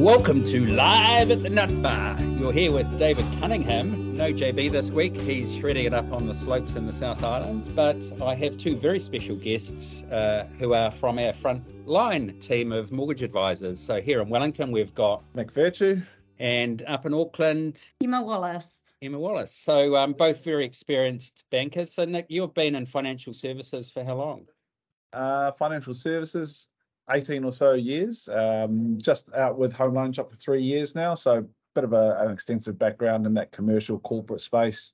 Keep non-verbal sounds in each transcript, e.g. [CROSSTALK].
Welcome to Live at the Nut Bar. You're here with David Cunningham. No JB this week. He's shredding it up on the slopes in the South Island. But I have two very special guests uh, who are from our front line team of mortgage advisors. So here in Wellington, we've got Nick Virtue. And up in Auckland, Emma Wallace. Emma Wallace. So um, both very experienced bankers. So Nick, you've been in financial services for how long? Uh, financial services, 18 or so years. Um, just out with Home Loan Shop for three years now. So a bit of a, an extensive background in that commercial corporate space,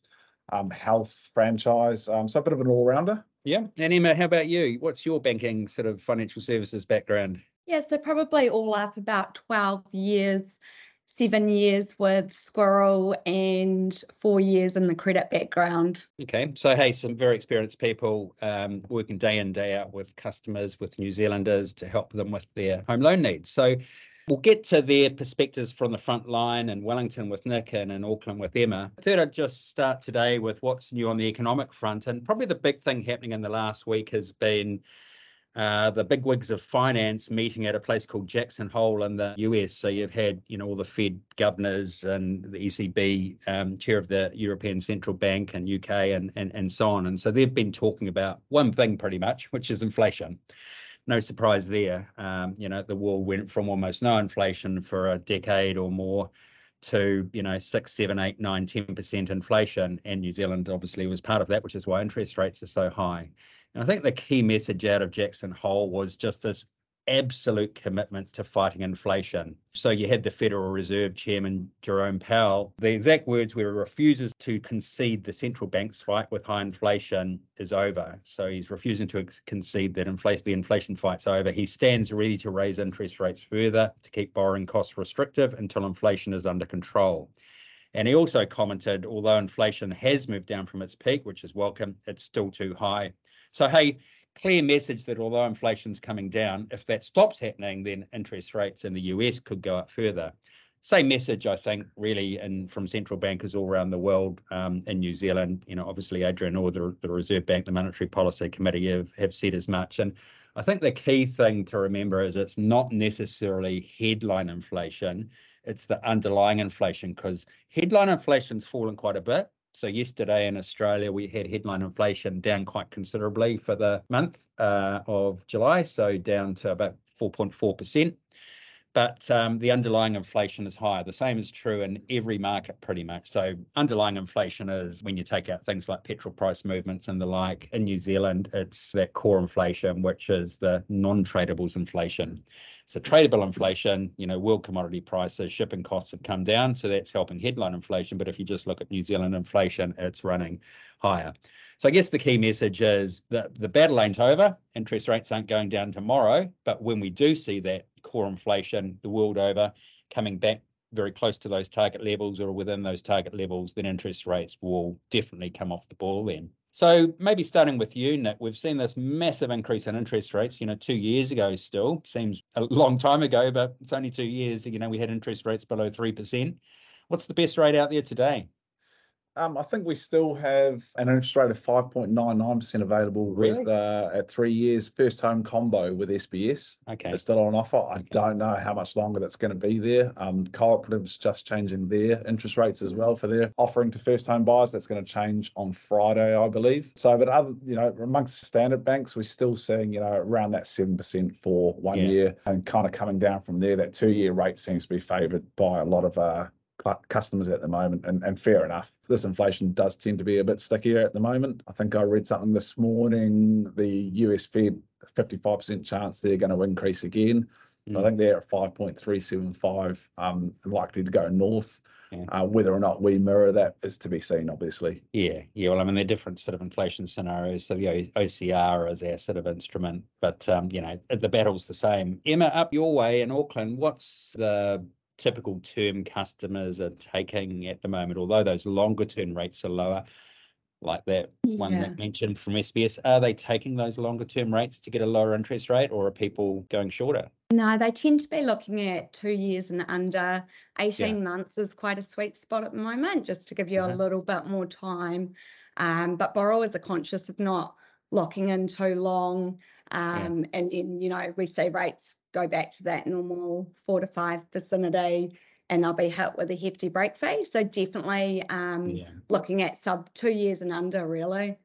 um, health franchise. Um, so a bit of an all rounder. Yeah. And Emma, how about you? What's your banking sort of financial services background? Yeah, so probably all up about 12 years seven years with Squirrel and four years in the credit background. Okay, so hey, some very experienced people um, working day in, day out with customers, with New Zealanders to help them with their home loan needs. So we'll get to their perspectives from the front line in Wellington with Nick and in Auckland with Emma. Third, I'd just start today with what's new on the economic front. And probably the big thing happening in the last week has been uh, the big wigs of finance meeting at a place called Jackson Hole in the US. So you've had, you know, all the Fed governors and the ECB um, chair of the European Central Bank and UK and, and and so on. And so they've been talking about one thing pretty much, which is inflation. No surprise there. Um, you know, the world went from almost no inflation for a decade or more to you know six, seven, eight, nine, ten percent inflation, and New Zealand obviously was part of that, which is why interest rates are so high. And I think the key message out of Jackson Hole was just this absolute commitment to fighting inflation. So you had the Federal Reserve Chairman Jerome Powell. The exact words were refuses to concede the central bank's fight with high inflation is over. So he's refusing to concede that inflation, the inflation fight's over. He stands ready to raise interest rates further to keep borrowing costs restrictive until inflation is under control. And he also commented, although inflation has moved down from its peak, which is welcome, it's still too high. So, hey, clear message that although inflation's coming down, if that stops happening, then interest rates in the US could go up further. Same message, I think, really, and from central bankers all around the world. Um, in New Zealand, you know, obviously Adrian Orr, the, the Reserve Bank, the Monetary Policy Committee have, have said as much. And I think the key thing to remember is it's not necessarily headline inflation; it's the underlying inflation because headline inflation's fallen quite a bit so yesterday in Australia, we had headline inflation down quite considerably for the month uh, of July, so down to about 4.4%. But um, the underlying inflation is higher. The same is true in every market, pretty much. So, underlying inflation is when you take out things like petrol price movements and the like. In New Zealand, it's that core inflation, which is the non tradables inflation. So tradable inflation, you know, world commodity prices, shipping costs have come down, so that's helping headline inflation. But if you just look at New Zealand inflation, it's running higher. So I guess the key message is that the battle ain't over. Interest rates aren't going down tomorrow, but when we do see that core inflation the world over coming back very close to those target levels or within those target levels, then interest rates will definitely come off the ball then. So maybe starting with you, Nick, we've seen this massive increase in interest rates. You know, two years ago still seems a long time ago, but it's only two years. You know, we had interest rates below three percent. What's the best rate out there today? Um, I think we still have an interest rate of 5.99% available really? with uh, at three years first home combo with SBS. Okay. It's still on offer. I okay. don't know how much longer that's going to be there. Um, cooperatives just changing their interest rates as well for their offering to first home buyers. That's going to change on Friday, I believe. So, but other, you know, amongst standard banks, we're still seeing, you know, around that 7% for one yeah. year and kind of coming down from there. That two year rate seems to be favoured by a lot of uh, customers at the moment, and, and fair enough. This inflation does tend to be a bit stickier at the moment. I think I read something this morning, the US Fed, 55% chance they're going to increase again. Mm. I think they're at 5.375, um, likely to go north. Yeah. Uh, whether or not we mirror that is to be seen, obviously. Yeah, yeah. Well, I mean, they're different sort of inflation scenarios. So the OCR is our sort of instrument, but um, you know, the battle's the same. Emma, up your way in Auckland, what's the typical term customers are taking at the moment, although those longer term rates are lower, like that yeah. one that mentioned from SBS, are they taking those longer term rates to get a lower interest rate or are people going shorter? No, they tend to be looking at two years and under. 18 yeah. months is quite a sweet spot at the moment, just to give you uh-huh. a little bit more time. Um, but borrowers are conscious of not locking in too long Um, yeah. And then, you know, we see rates go back to that normal four to five vicinity and they'll be hit with a hefty break fee. So definitely um, yeah. looking at sub two years and under, really.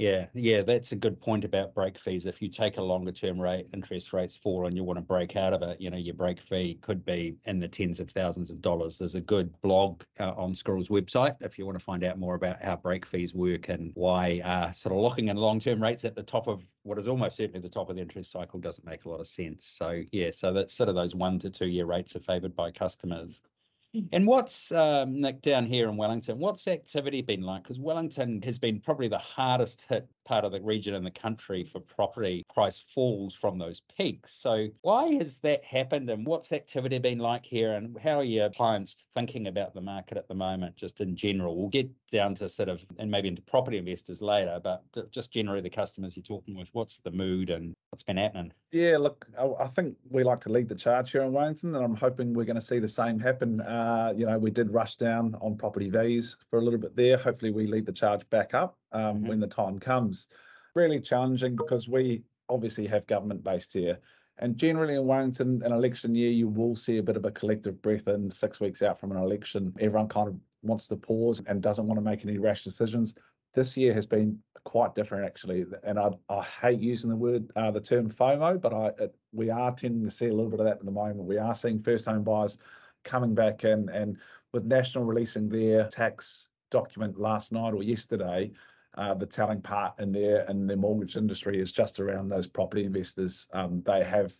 Yeah, yeah, that's a good point about break fees. If you take a longer term rate, interest rates fall and you want to break out of it, you know, your break fee could be in the tens of thousands of dollars. There's a good blog uh, on Squirrel's website if you want to find out more about how break fees work and why uh, sort of locking in long term rates at the top of what is almost certainly the top of the interest cycle doesn't make a lot of sense. So, yeah, so that's sort of those one to two year rates are favoured by customers. And what's um, Nick down here in Wellington? What's activity been like? Because Wellington has been probably the hardest hit part of the region in the country for property price falls from those peaks. So why has that happened, and what's activity been like here, and how are your clients thinking about the market at the moment, just in general? We'll get down to sort of and maybe into property investors later, but just generally the customers you're talking with. What's the mood and what's been happening? Yeah, look, I think we like to lead the charge here in Wellington, and I'm hoping we're going to see the same happen. Uh, you know, we did rush down on property values for a little bit there. Hopefully, we lead the charge back up um, mm-hmm. when the time comes. Really challenging because we obviously have government based here. And generally in Wellington, an election year, you will see a bit of a collective breath in six weeks out from an election. Everyone kind of wants to pause and doesn't want to make any rash decisions. This year has been quite different, actually. And I, I hate using the word, uh, the term FOMO, but I it, we are tending to see a little bit of that at the moment. We are seeing first home buyers coming back in, and with National releasing their tax document last night or yesterday, the telling part in their in the mortgage industry is just around those property investors. Um, they have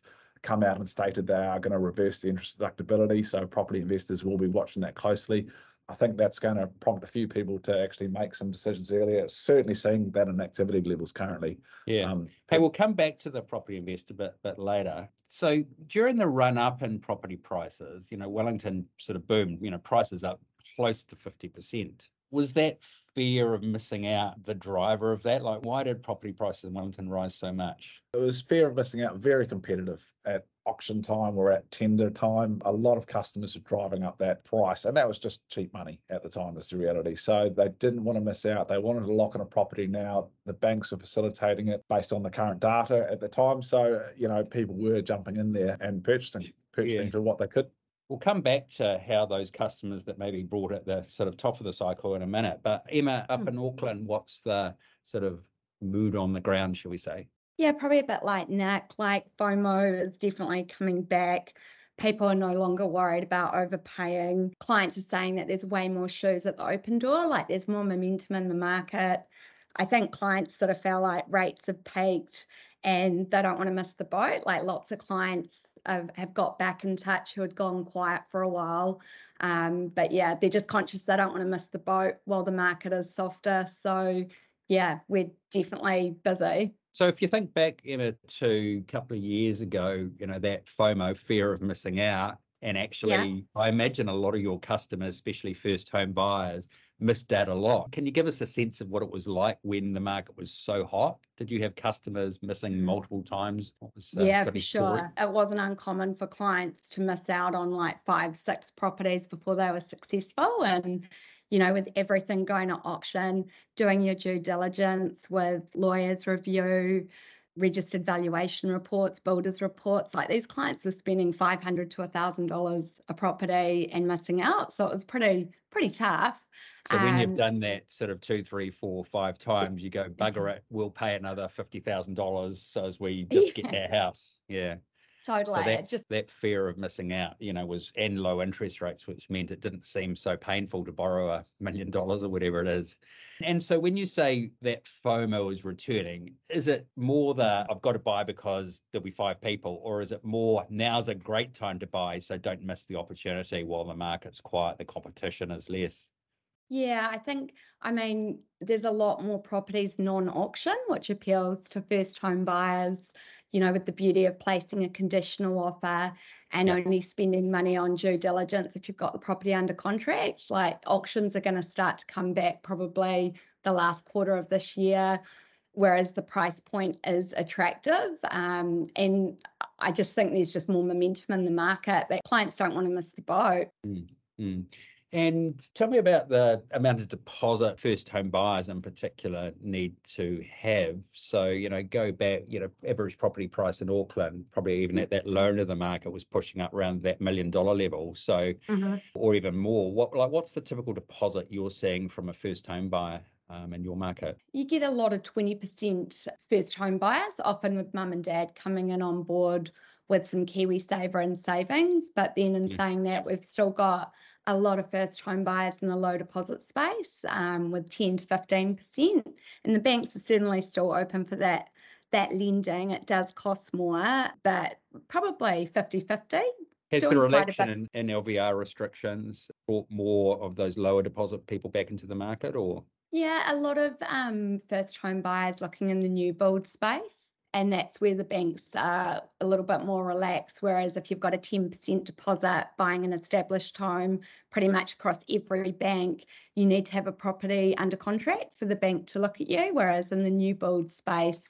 come out and stated they are going to reverse the interest deductibility, so property investors will be watching that closely. I think that's going to prompt a few people to actually make some decisions earlier. Certainly seeing that in activity levels currently. Yeah. Um, hey, we'll come back to the property investor bit bit later. So during the run up in property prices, you know, Wellington sort of boomed. You know, prices up close to fifty percent. Was that fear of missing out the driver of that? Like, why did property prices in Wellington rise so much? It was fear of missing out, very competitive at auction time or at tender time. A lot of customers were driving up that price, and that was just cheap money at the time, is the reality. So they didn't want to miss out. They wanted to lock in a property now. The banks were facilitating it based on the current data at the time. So, you know, people were jumping in there and purchasing, purchasing yeah. to what they could. We'll come back to how those customers that maybe brought at the sort of top of the cycle in a minute. But Emma, up in hmm. Auckland, what's the sort of mood on the ground, shall we say? Yeah, probably a bit like Nick, like FOMO is definitely coming back. People are no longer worried about overpaying. Clients are saying that there's way more shoes at the open door, like there's more momentum in the market. I think clients sort of feel like rates have peaked and they don't want to miss the boat. Like lots of clients have, have got back in touch who had gone quiet for a while. Um, but yeah, they're just conscious they don't want to miss the boat while the market is softer. So yeah, we're definitely busy. So if you think back, Emma, to a couple of years ago, you know, that FOMO, fear of missing out, and actually, yeah. I imagine a lot of your customers, especially first home buyers, missed out a lot. Can you give us a sense of what it was like when the market was so hot? Did you have customers missing mm. multiple times? Was, uh, yeah, for sure. It wasn't uncommon for clients to miss out on like five, six properties before they were successful. And, you know, with everything going to auction, doing your due diligence with lawyers' review, registered valuation reports, builders reports. Like these clients were spending five hundred to a thousand dollars a property and missing out. So it was pretty pretty tough. So um, when you've done that sort of two, three, four, five times, you go bugger it. We'll pay another fifty thousand dollars so as we [LAUGHS] just yeah. get our house. Yeah. Totally. So that's just that fear of missing out, you know, was and low interest rates, which meant it didn't seem so painful to borrow a million dollars or whatever it is. And so when you say that FOMO is returning, is it more the I've got to buy because there'll be five people, or is it more now's a great time to buy, so don't miss the opportunity while the market's quiet, the competition is less? Yeah, I think, I mean, there's a lot more properties non auction, which appeals to first home buyers you know, with the beauty of placing a conditional offer and yeah. only spending money on due diligence if you've got the property under contract. Like auctions are going to start to come back probably the last quarter of this year, whereas the price point is attractive. Um, and I just think there's just more momentum in the market that clients don't want to miss the boat. Mm-hmm. And tell me about the amount of deposit first home buyers in particular need to have. So, you know, go back, you know, average property price in Auckland, probably even at that loan of the market was pushing up around that million dollar level. So, Mm-hmm. or even more. What like what's the typical deposit you're seeing from a first home buyer um, in your market? You get a lot of 20% first home buyers, often with mum and dad coming in on board with some KiwiSaver and savings. But then, in Mm. saying that, we've still got a lot of first home buyers in the low deposit space um, with 10 to 15%. And the banks are certainly still open for that. That lending, it does cost more, but probably 50 50. Has the reduction in, in LVR restrictions brought more of those lower deposit people back into the market or? Yeah, a lot of um, first home buyers looking in the new build space. And that's where the banks are a little bit more relaxed. Whereas if you've got a 10% deposit buying an established home, pretty much across every bank, you need to have a property under contract for the bank to look at you. Whereas in the new build space,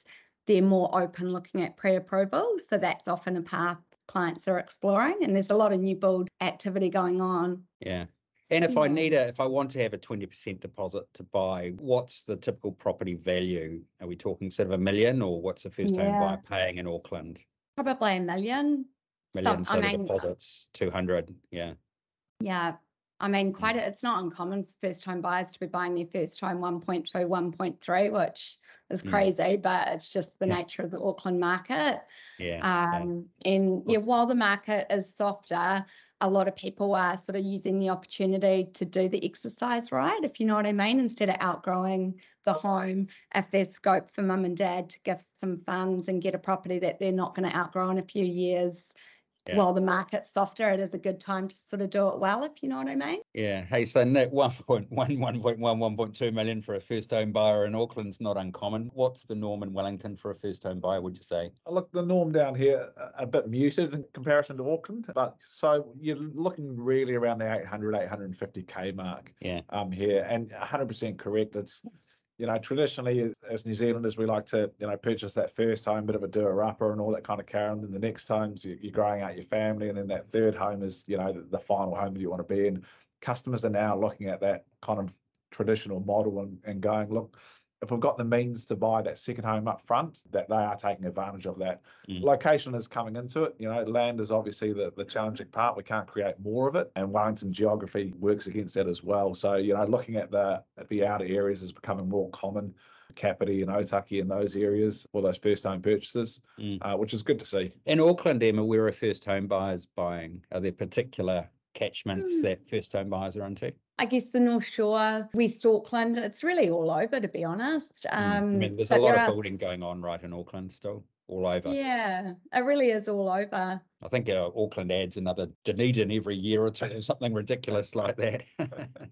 they're more open looking at pre approval. So that's often a path clients are exploring. And there's a lot of new build activity going on. Yeah. And if I need a, if I want to have a 20% deposit to buy, what's the typical property value? Are we talking sort of a million or what's the first home buyer paying in Auckland? Probably a million. Million Some- sort I of mean, deposits, 200. Yeah. Yeah. I mean, quite a, it's not uncommon for first home buyers to be buying their first home 1.2, 1.3, which is Mm. crazy, but it's just the Yeah. nature of the Auckland market. Yeah. yeah. Um, and yeah, while the market is softer, a lot of people are sort of using the opportunity to do the exercise right, if you know what I mean, instead of outgrowing the home. If there's scope for mum and dad to give some funds and get a property that they're not going to outgrow in a few years, Yeah. while the market's softer, it is a good time to sort of do it well, if you know what I mean. Yeah. Hey, so Nick, 1.1, 1.1, 1.2 million for a first home buyer in Auckland's not uncommon. What's the norm in Wellington for a first home buyer, would you say? Look, the norm down here a- a bit muted in comparison to Auckland, but so you're looking really around the 800, 850k mark Yeah. um here, and 100% correct. It's you know traditionally as- New Zealanders we like to you know purchase that first home, bit of a doer upper and all that kind of carry on. Then the next times you- you're growing out your family, and then that third home is you know the, the final home that you want to be in. Customers are now looking at that kind of traditional model and, and going, look, if we've got the means to buy that second home up front, that they are taking advantage of that. Mm. Location is coming into it. You know, land is obviously the, the challenging part. We can't create more of it, and Wellington geography works against that as well. So, you know, looking at the at the outer areas is becoming more common. Kapiti and Otaki in those areas for those first home purchases, Mm. uh, which is good to see. In Auckland, Emma, where are first home buyers buying? Are there particular catchments Hmm. that first home buyers are into? I guess the North Shore, West Auckland, it's really all over, to be honest. Mm. I Um, mean, there's a lot there of are- building going on right in Auckland still, all over. Yeah, it really is all over. I think uh, Auckland adds another Dunedin every year or two, something ridiculous like that. [LAUGHS]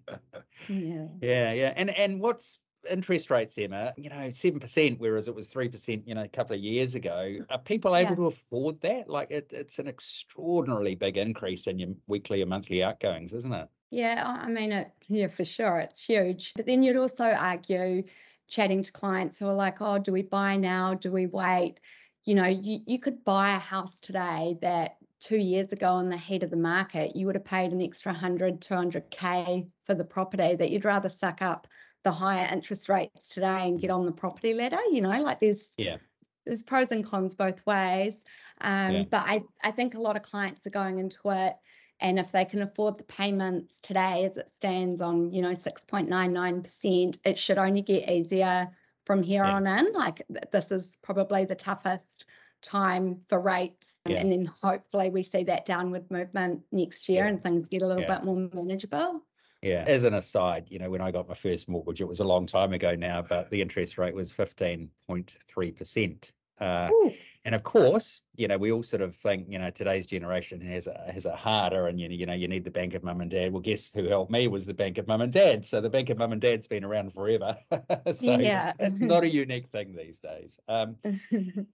Yeah. yeah, yeah. And and what's interest rates, Emma? You know, seven percent, whereas it was three percent, you know, a couple of years ago. Mm. Are people able Yeah. to afford that? Like, it, it's an extraordinarily big increase in your weekly or monthly outgoings, isn't it? Yeah, I I mean, it, yeah, for sure, it's huge. But then you'd also argue, chatting to clients who are like, oh, do we buy now? Do we wait? You know, you, you could buy a house today that two years ago in the heat of the market, you would have paid an extra 100, 200K for the property that you'd rather suck up the higher interest rates today and get on the property ladder. You know, like there's Yeah. there's pros and cons both ways. Um, Yeah. But I, I think a lot of clients are going into it, and if they can afford the payments today as it stands on, you know, 6.99%, it should only get easier from here Yeah. on in. Like this is probably the toughest time for rates. and- Yeah. And then hopefully we see that downward movement next year Yeah. and things get a little bit more manageable. Yeah. As an aside, you know, when I got my first mortgage, it was a long time ago now, but the interest rate was 15.3%. Uh, and of course, you know, we all sort of think, you know, today's generation has a, has it harder, and you know, you know, you need the bank of mum and dad. Well, guess who helped me was the bank of mum and dad. So the bank of mum and dad's been around forever. [LAUGHS] so Yeah. it's not a unique thing these days. Um, [LAUGHS]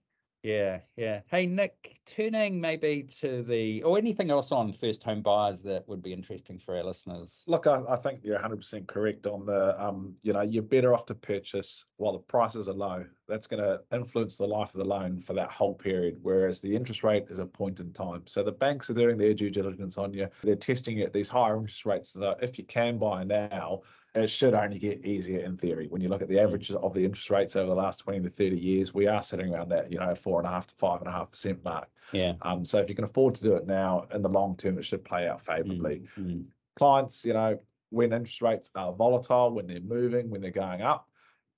Yeah, yeah. Hey, Nick, turning maybe to the or anything else on first home buyers that would be interesting for our listeners. Look, I, I think you're 100% correct on the, um, you know, you're better off to purchase while the prices are low. That's going to influence the life of the loan for that whole period, whereas the interest rate is a point in time. So the banks are doing their due diligence on you. They're testing at these higher interest rates. So if you can buy now, it should only get easier in theory. When you look at the Mm. averages of the interest rates over the last 20 to 30 years, we are sitting around that, you know, four and a half to five and a half percent mark. Yeah. Um, so if you can afford to do it now, in the long term, it should play out favorably. Mm, mm. Clients, you know, when interest rates are volatile, when they're moving, when they're going up,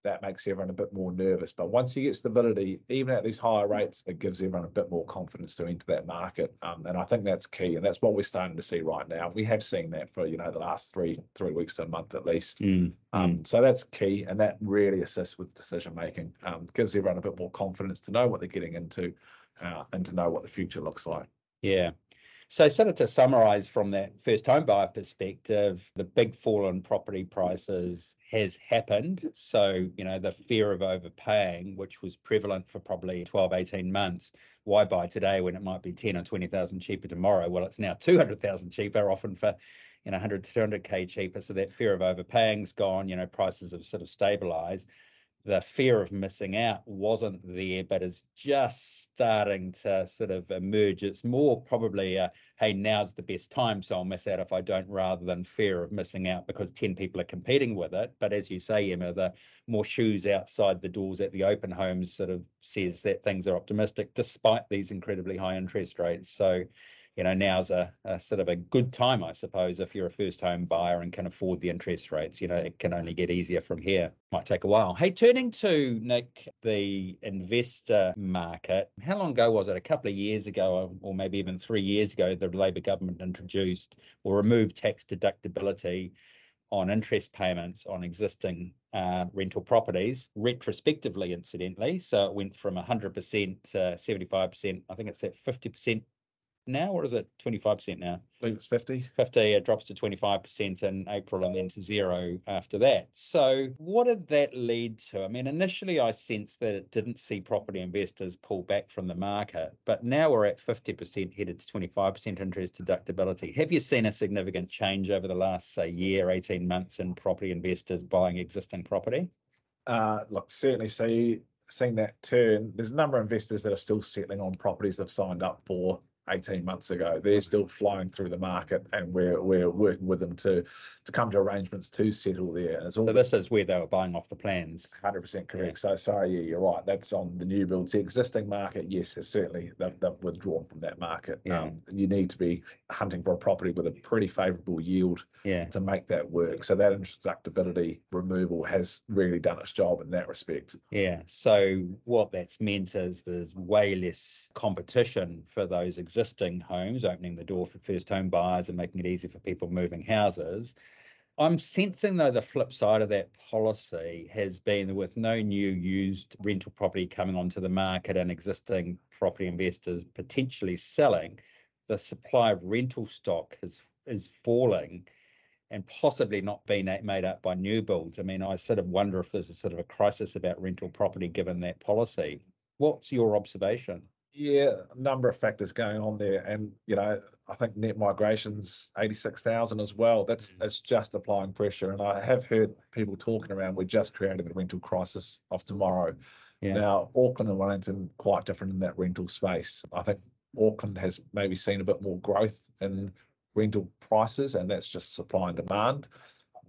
that makes everyone a bit more nervous. But once you get stability, even at these higher rates, it gives everyone a bit more confidence to enter that market. Um, and I think that's key, and that's what we're starting to see right now. We have seen that for you know the last three three weeks to a month at least. Mm. Um, so that's key, and that really assists with decision making. Um, gives everyone a bit more confidence to know what they're getting into, uh, and to know what the future looks like. Yeah. So, sort of to summarize from that first home buyer perspective, the big fall in property prices has happened. So, you know, the fear of overpaying, which was prevalent for probably 12, 18 months, why buy today when it might be 10 or 20,000 cheaper tomorrow? Well, it's now 200,000 cheaper, often for, you know, 100 to 200K cheaper. So that fear of overpaying's gone, you know, prices have sort of stabilized the fear of missing out wasn't there, but is just starting to sort of emerge. It's more probably, a, hey, now's the best time, so I'll miss out if I don't, rather than fear of missing out because 10 people are competing with it. But as you say, Emma, the more shoes outside the doors at the open homes sort of says that things are optimistic despite these incredibly high interest rates. So, you know, now's a, a, sort of a good time, I suppose, if you're a first home buyer and can afford the interest rates. You know, it can only get easier from here. Might take a while. Hey, turning to Nick, the investor market, how long ago was it? A couple of years ago, or maybe even three years ago, the Labor government introduced or removed tax deductibility on interest payments on existing uh, rental properties retrospectively, incidentally. So it went from 100% to 75%. I think it's at 50% now, or is it 25% now? I believe it's 50. 50, it drops to 25% in April and then to zero after that. So, what did that lead to? I mean, initially I sensed that it didn't see property investors pull back from the market, but now we're at 50% headed to 25% interest deductibility. Have you seen a significant change over the last, say, year, 18 months in property investors buying existing property? Uh, look, certainly see seeing that turn. There's a number of investors that are still settling on properties they've signed up for 18 months ago. They're still flying through the market, and we're we're working with them to to come to arrangements to settle there. And it's all So, this is where they were buying off the plans. 100% correct. So sorry, yeah, you're right. That's on the new builds. The existing market, yes, has certainly they've, they've withdrawn from that market. Yeah. Um, you need to be hunting for a property with a pretty favourable yield Yeah. to make that work. So that introductibility removal has really done its job in that respect. Yeah. So what that's meant is there's way less competition for those existing homes, opening the door for first home buyers and making it easy for people moving houses. I'm sensing though the flip side of that policy has been with no new used rental property coming onto the market and existing property investors potentially selling, the supply of rental stock is is falling and possibly not being made up by new builds. I mean, I sort of wonder if there's a sort of a crisis about rental property given that policy. What's your observation? Yeah, a number of factors going on there, and you know, I think net migration's eighty six thousand as well. That's Mm. that's just applying pressure, and I have heard people talking around. We just created the rental crisis of tomorrow. Yeah. Now, Auckland and Wellington quite different in that rental space. I think Auckland has maybe seen a bit more growth in rental prices, and that's just supply and demand.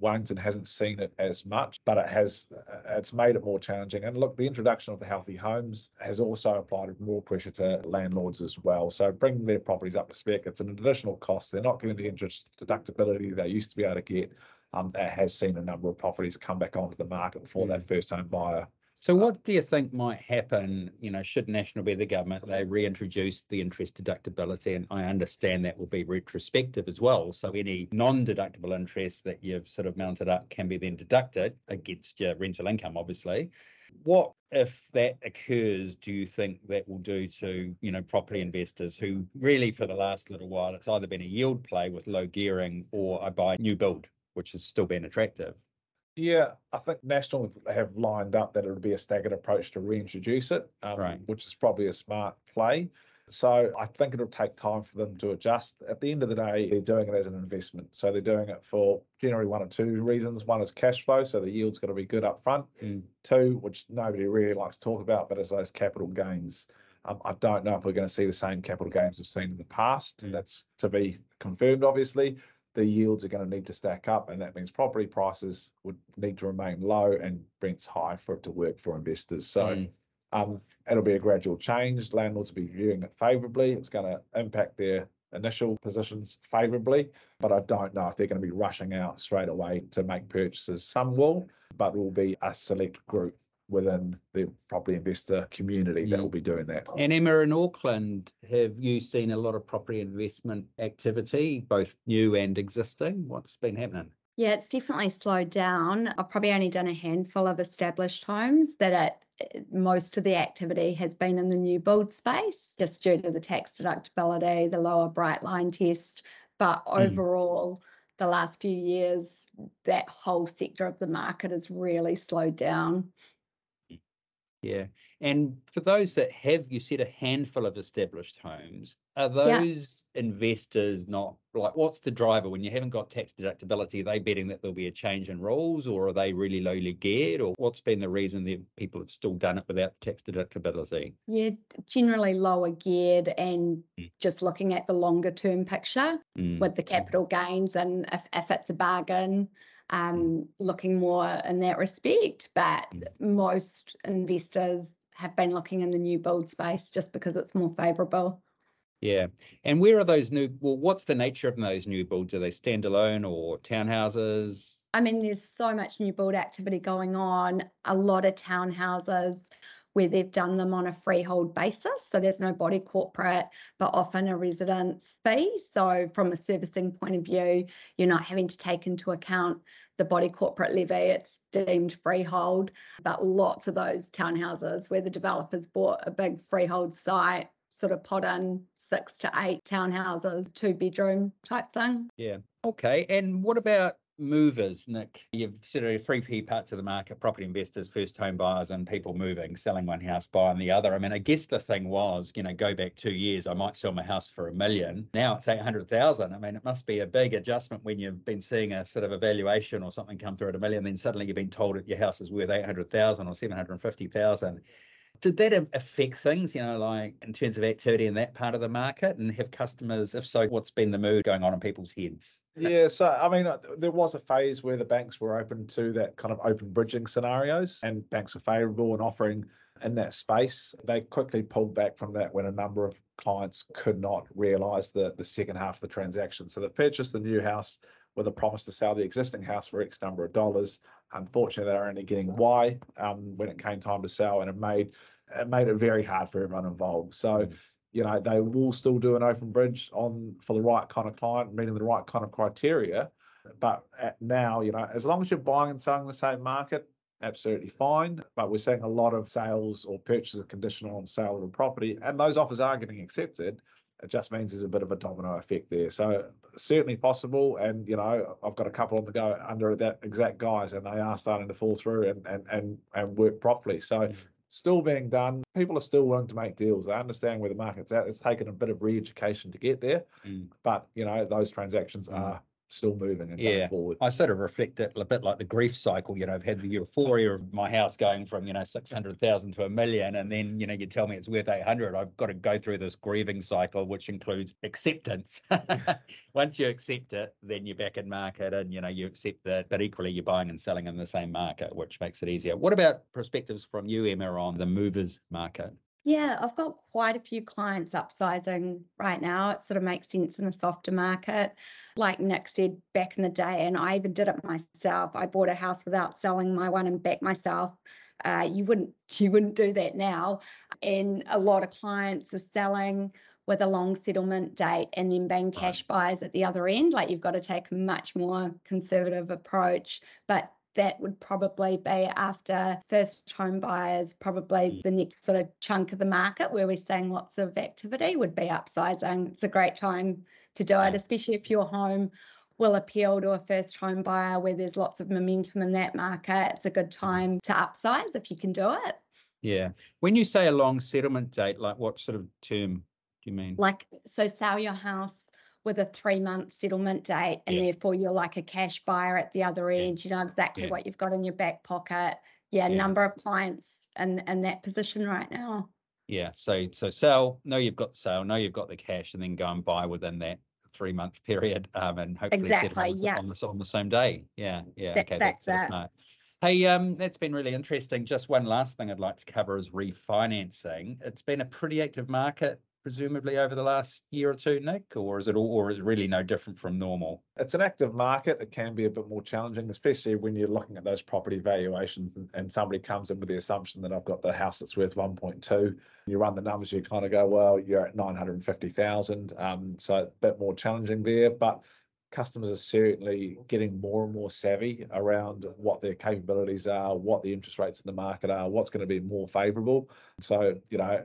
Wellington hasn't seen it as much, but it has uh, it's made it more challenging. And look, the introduction of the healthy homes has also applied more pressure to landlords as well. So bringing their properties up to spec, it's an additional cost. They're not getting the interest deductibility they used to be able to get. Um, that has seen a number of properties come back onto the market for that first home buyer. So, uh, what do you think might happen? You know, should National be the government, they reintroduce the interest deductibility, and I understand that will be retrospective as well. So, any non-deductible interest that you've sort of mounted up can be then deducted against your rental income, obviously. What if that occurs? Do you think that will do to you know property investors who really for the last little while it's either been a yield play with low gearing or I buy new build, which has still been attractive. Yeah, I think National have lined up that it would be a staggered approach to reintroduce it, um, Right. which is probably a smart play. So I think it'll take time for them to adjust. At the end of the day, they're doing it as an investment. So they're doing it for generally one or two reasons. One is cash flow, so the yield's got to be good up front. Mm. Two, which nobody really likes to talk about, but is those capital gains. Um, I don't know if we're going to see the same capital gains we've seen in the past. Mm. That's to be confirmed, obviously. The yields are going to need to stack up, and that means property prices would need to remain low and rents high for it to work for investors. So Mm. um, it'll be a gradual change. Landlords will be viewing it favourably. It's going to impact their initial positions favourably, but I don't know if they're going to be rushing out straight away to make purchases. Some will, but will be a select group within the property investor community that Mm. will be doing that. And Emma, in Auckland, have you seen a lot of property investment activity, both new and existing? What's been happening? Yeah, it's definitely slowed down. I've probably only done a handful of established homes that it, most of the activity has been in the new build space, just due to the tax deductibility, the lower bright line test. But Mm. overall, the last few years, that whole sector of the market has really slowed down. Yeah. And for those that have, you said a handful of established homes, are Yeah. those investors not like what's the driver when you haven't got tax deductibility? Are they betting that there'll be a change in rules or are they really lowly geared? Or what's been the reason that people have still done it without tax deductibility? Yeah, generally lower geared and Mm. just looking at the longer term picture. Mm, with the capital gains and if, if it's a bargain um looking more in that respect but Mm. most investors have been looking in the new build space just because it's more favorable Yeah. And where are those new, well, what's the nature of those new builds? Are they standalone or townhouses? i mean there's so much new build activity going on a lot of townhouses where they've done them on a freehold basis. So there's no body corporate but often a residence fee. So from a servicing point of view you're not having to take into account the body corporate levy. It's deemed freehold. But lots of those townhouses where the developers bought a big freehold site sort of pot in six to eight townhouses two bedroom type thing. Yeah. Okay. And what about movers, Nick? You've said there are three key parts of the market property investors, first home buyers, and people moving, selling one house, buying the other. I mean, I guess the thing was, you know, go back two years, I might sell my house for a million. Now it's 800,000. I mean, it must be a big adjustment when you've been seeing a sort of evaluation or something come through at a million, then suddenly you've been told that your house is worth 800,000 or 750,000. Did that affect things, you know, like in terms of activity in that part of the market? And have customers, if so, what's been the mood going on in people's heads? Yeah, so I mean, uh, there was a phase where the banks were open to that kind of open bridging scenarios, and banks were favourable in offering in that space. They quickly pulled back from that when a number of clients could not realise the the second half of the transaction. So they purchased the new house with a promise to sell the existing house for X number of dollars. Unfortunately, they're only getting Y um, when it came time to sell, and it made it made it very hard for everyone involved. So Mm. you know they will still do an open bridge on for the right kind of client meeting the right kind of criteria but at now you know as long as you're buying and selling the same market absolutely fine but we're seeing a lot of sales or purchases of conditional on sale of a property and those offers are getting accepted it just means there's a bit of a domino effect there so certainly possible and you know i've got a couple on the go under that exact guise and they are starting to fall through and and and, and work properly so Mm. still being done. People are still willing to make deals. They understand where the market's at. It's taken a bit of re-education to get there, Mm. but you know those transactions Mm. are still moving and Yeah. going forward. I sort of reflect it a bit like the grief cycle. You know, I've had the euphoria of my house going from, you know, 600,000 to a million. And then, you know, you tell me it's worth 800. I've got to go through this grieving cycle, which includes acceptance. [LAUGHS] Once you accept it, then you're back in market and, you know, you accept that. But equally, you're buying and selling in the same market, which makes it easier. What about perspectives from you, Emma, on the movers market? Yeah, I've got quite a few clients upsizing right now. It sort of makes sense in a softer market. Like Nick said back in the day, and I even did it myself. I bought a house without selling my one and back myself. Uh, you wouldn't [LAUGHS] you wouldn't do that now. And a lot of clients are selling with a long settlement date and then being cash buyers at the other end. Like you've got to take a much more conservative approach. But that would probably be after first home buyers, probably Mm. the next sort of chunk of the market where we're seeing lots of activity would be upsizing. It's a great time to do it, especially if your home will appeal to a first home buyer where there's lots of momentum in that market. It's a good Mm-hmm. time to upsize if you can do it. Yeah. When you say a long settlement date, like what sort of term do you mean? Like, so sell your house with a three month settlement date, and Yeah. therefore you're like a cash buyer at the other Yeah. end. You know exactly Yeah. what you've got in your back pocket. Yeah, Yeah. number of clients in, in that position right now. Yeah. So so sell, know you've got the sale, know you've got the cash, and then go and buy within that three month period. [LAUGHS] Um and hopefully Exactly, on, the- yeah. on the on the same day. Yeah. Yeah. That- okay. that's that's smart. Hey, um, that's been really interesting. Just one last thing I'd like to cover is refinancing. It's been a pretty active market, presumably over the last year or two, Nick, or is it all, or is it really no different from normal? it's an active market. It can be a bit more challenging, especially when you're looking at those property valuations and, and somebody comes in with the assumption that I've got the house that's worth 1.2. You run the numbers, you kind of go, well, you're at 950,000. Um, so a bit more challenging there, but customers are certainly getting more and more savvy around what their capabilities are, what the interest rates in the market are, what's going to be more favorable. So, you know,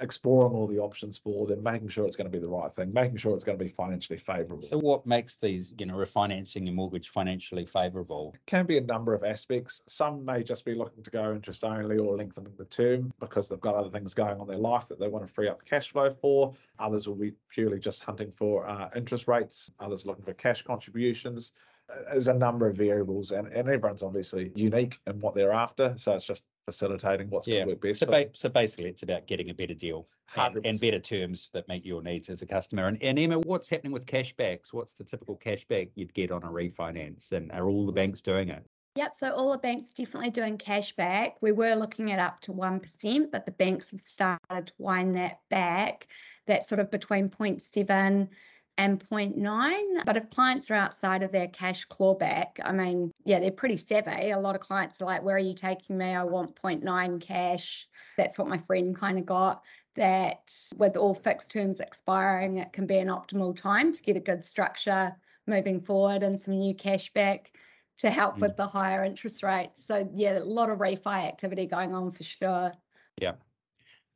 exploring all the options for them, making sure it's going to be the right thing, making sure it's going to be financially favorable. So what makes these, you know, refinancing your mortgage financially favorable? can be a number of aspects. Some may just be looking to go interest only or lengthening the term because they've got other things going on in their life that they want to free up cash flow for. Others will be purely just hunting for uh, interest rates. Others looking for cash contributions. Uh, There's a number of variables, and, and everyone's obviously unique in what they're after. So it's just facilitating what's Yeah. going to work best. So, ba- so basically, it's about getting a better deal um, and, and better terms that meet your needs as a customer. And, and Emma, what's happening with cashbacks? What's the typical cashback you'd get on a refinance? And are all the banks doing it? Yep, so all the banks definitely doing cashback. We were looking at up to 1%, but the banks have started to wind that back. That's sort of between 0.7 and 0.9. But if clients are outside of their cash clawback, I mean, yeah, they're pretty savvy. A lot of clients are like, Where are you taking me? I want 0.9 cash. That's what my friend kind of got. That with all fixed terms expiring, it can be an optimal time to get a good structure moving forward and some new cash back to help Mm. with the higher interest rates. So yeah, a lot of refi activity going on for sure.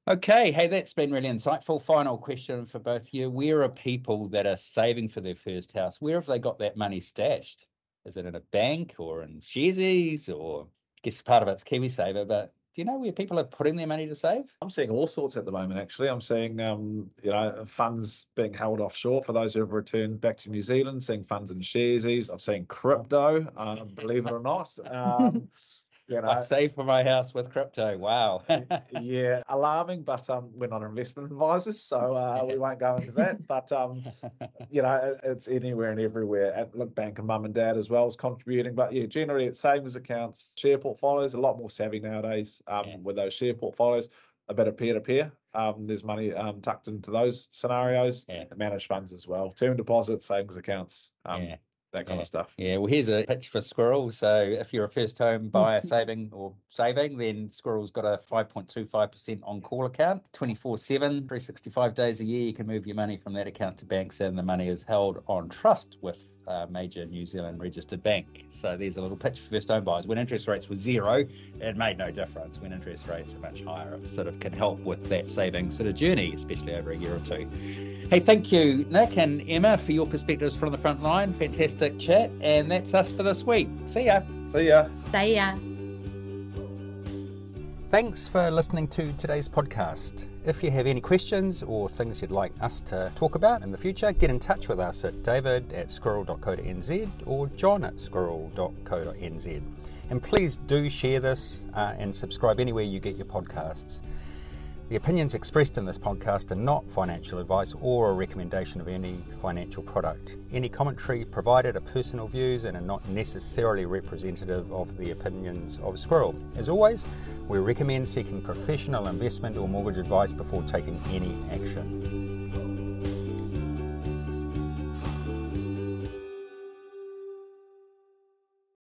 Okay, hey, that's been really insightful. Final question for both of you. Where are people that are saving for their first house? Where have they got that money stashed? Is it in a bank or in sharesies or I guess part of it's KiwiSaver, but do you know where people are putting their money to save? I'm seeing all sorts at the moment. Actually, I'm seeing um, you know funds being held offshore for those who have returned back to New Zealand. Seeing funds in sharesies. I'm seeing crypto. Um, believe it or not, [LAUGHS] um, you know, I saved for my house with crypto. Wow. [LAUGHS] yeah, alarming. But um, we're not investment advisors, so uh, [LAUGHS] we won't go into that. But um, [LAUGHS] you know, it- it's anywhere and everywhere. At look, bank and mum and dad as well is contributing. But yeah, generally it's savings accounts, share portfolios. A lot more savvy nowadays um, Yeah. with those share portfolios. A bit of peer to peer. Um, there's money um, tucked into those scenarios. Yeah. Managed funds as well, term deposits, savings accounts, um, yeah. That kind yeah. of stuff. Yeah, well, here's a pitch for Squirrel. So if you're a first home hmm. buyer saving or saving, then Squirrel's got a 5.25% on call account, 24 7, 365 days a year. You can move your money from that account to banks, and the money is held on trust with a major New Zealand registered bank. So there's a little pitch for first home buyers. When interest rates were zero, it made no difference. When interest rates are much higher, it sort of can help with that saving sort of journey, especially over a year or two. Hey, thank you, Nick and Emma, for your perspectives from the front line. Fantastic chat. And that's us for this week. See ya. See ya. See ya. Thanks for listening to today's podcast. If you have any questions or things you'd like us to talk about in the future, get in touch with us at david at squirrel.co.nz or john at squirrel.co.nz. And please do share this uh, and subscribe anywhere you get your podcasts. The opinions expressed in this podcast are not financial advice or a recommendation of any financial product. Any commentary provided are personal views and are not necessarily representative of the opinions of Squirrel. As always, we recommend seeking professional investment or mortgage advice before taking any action.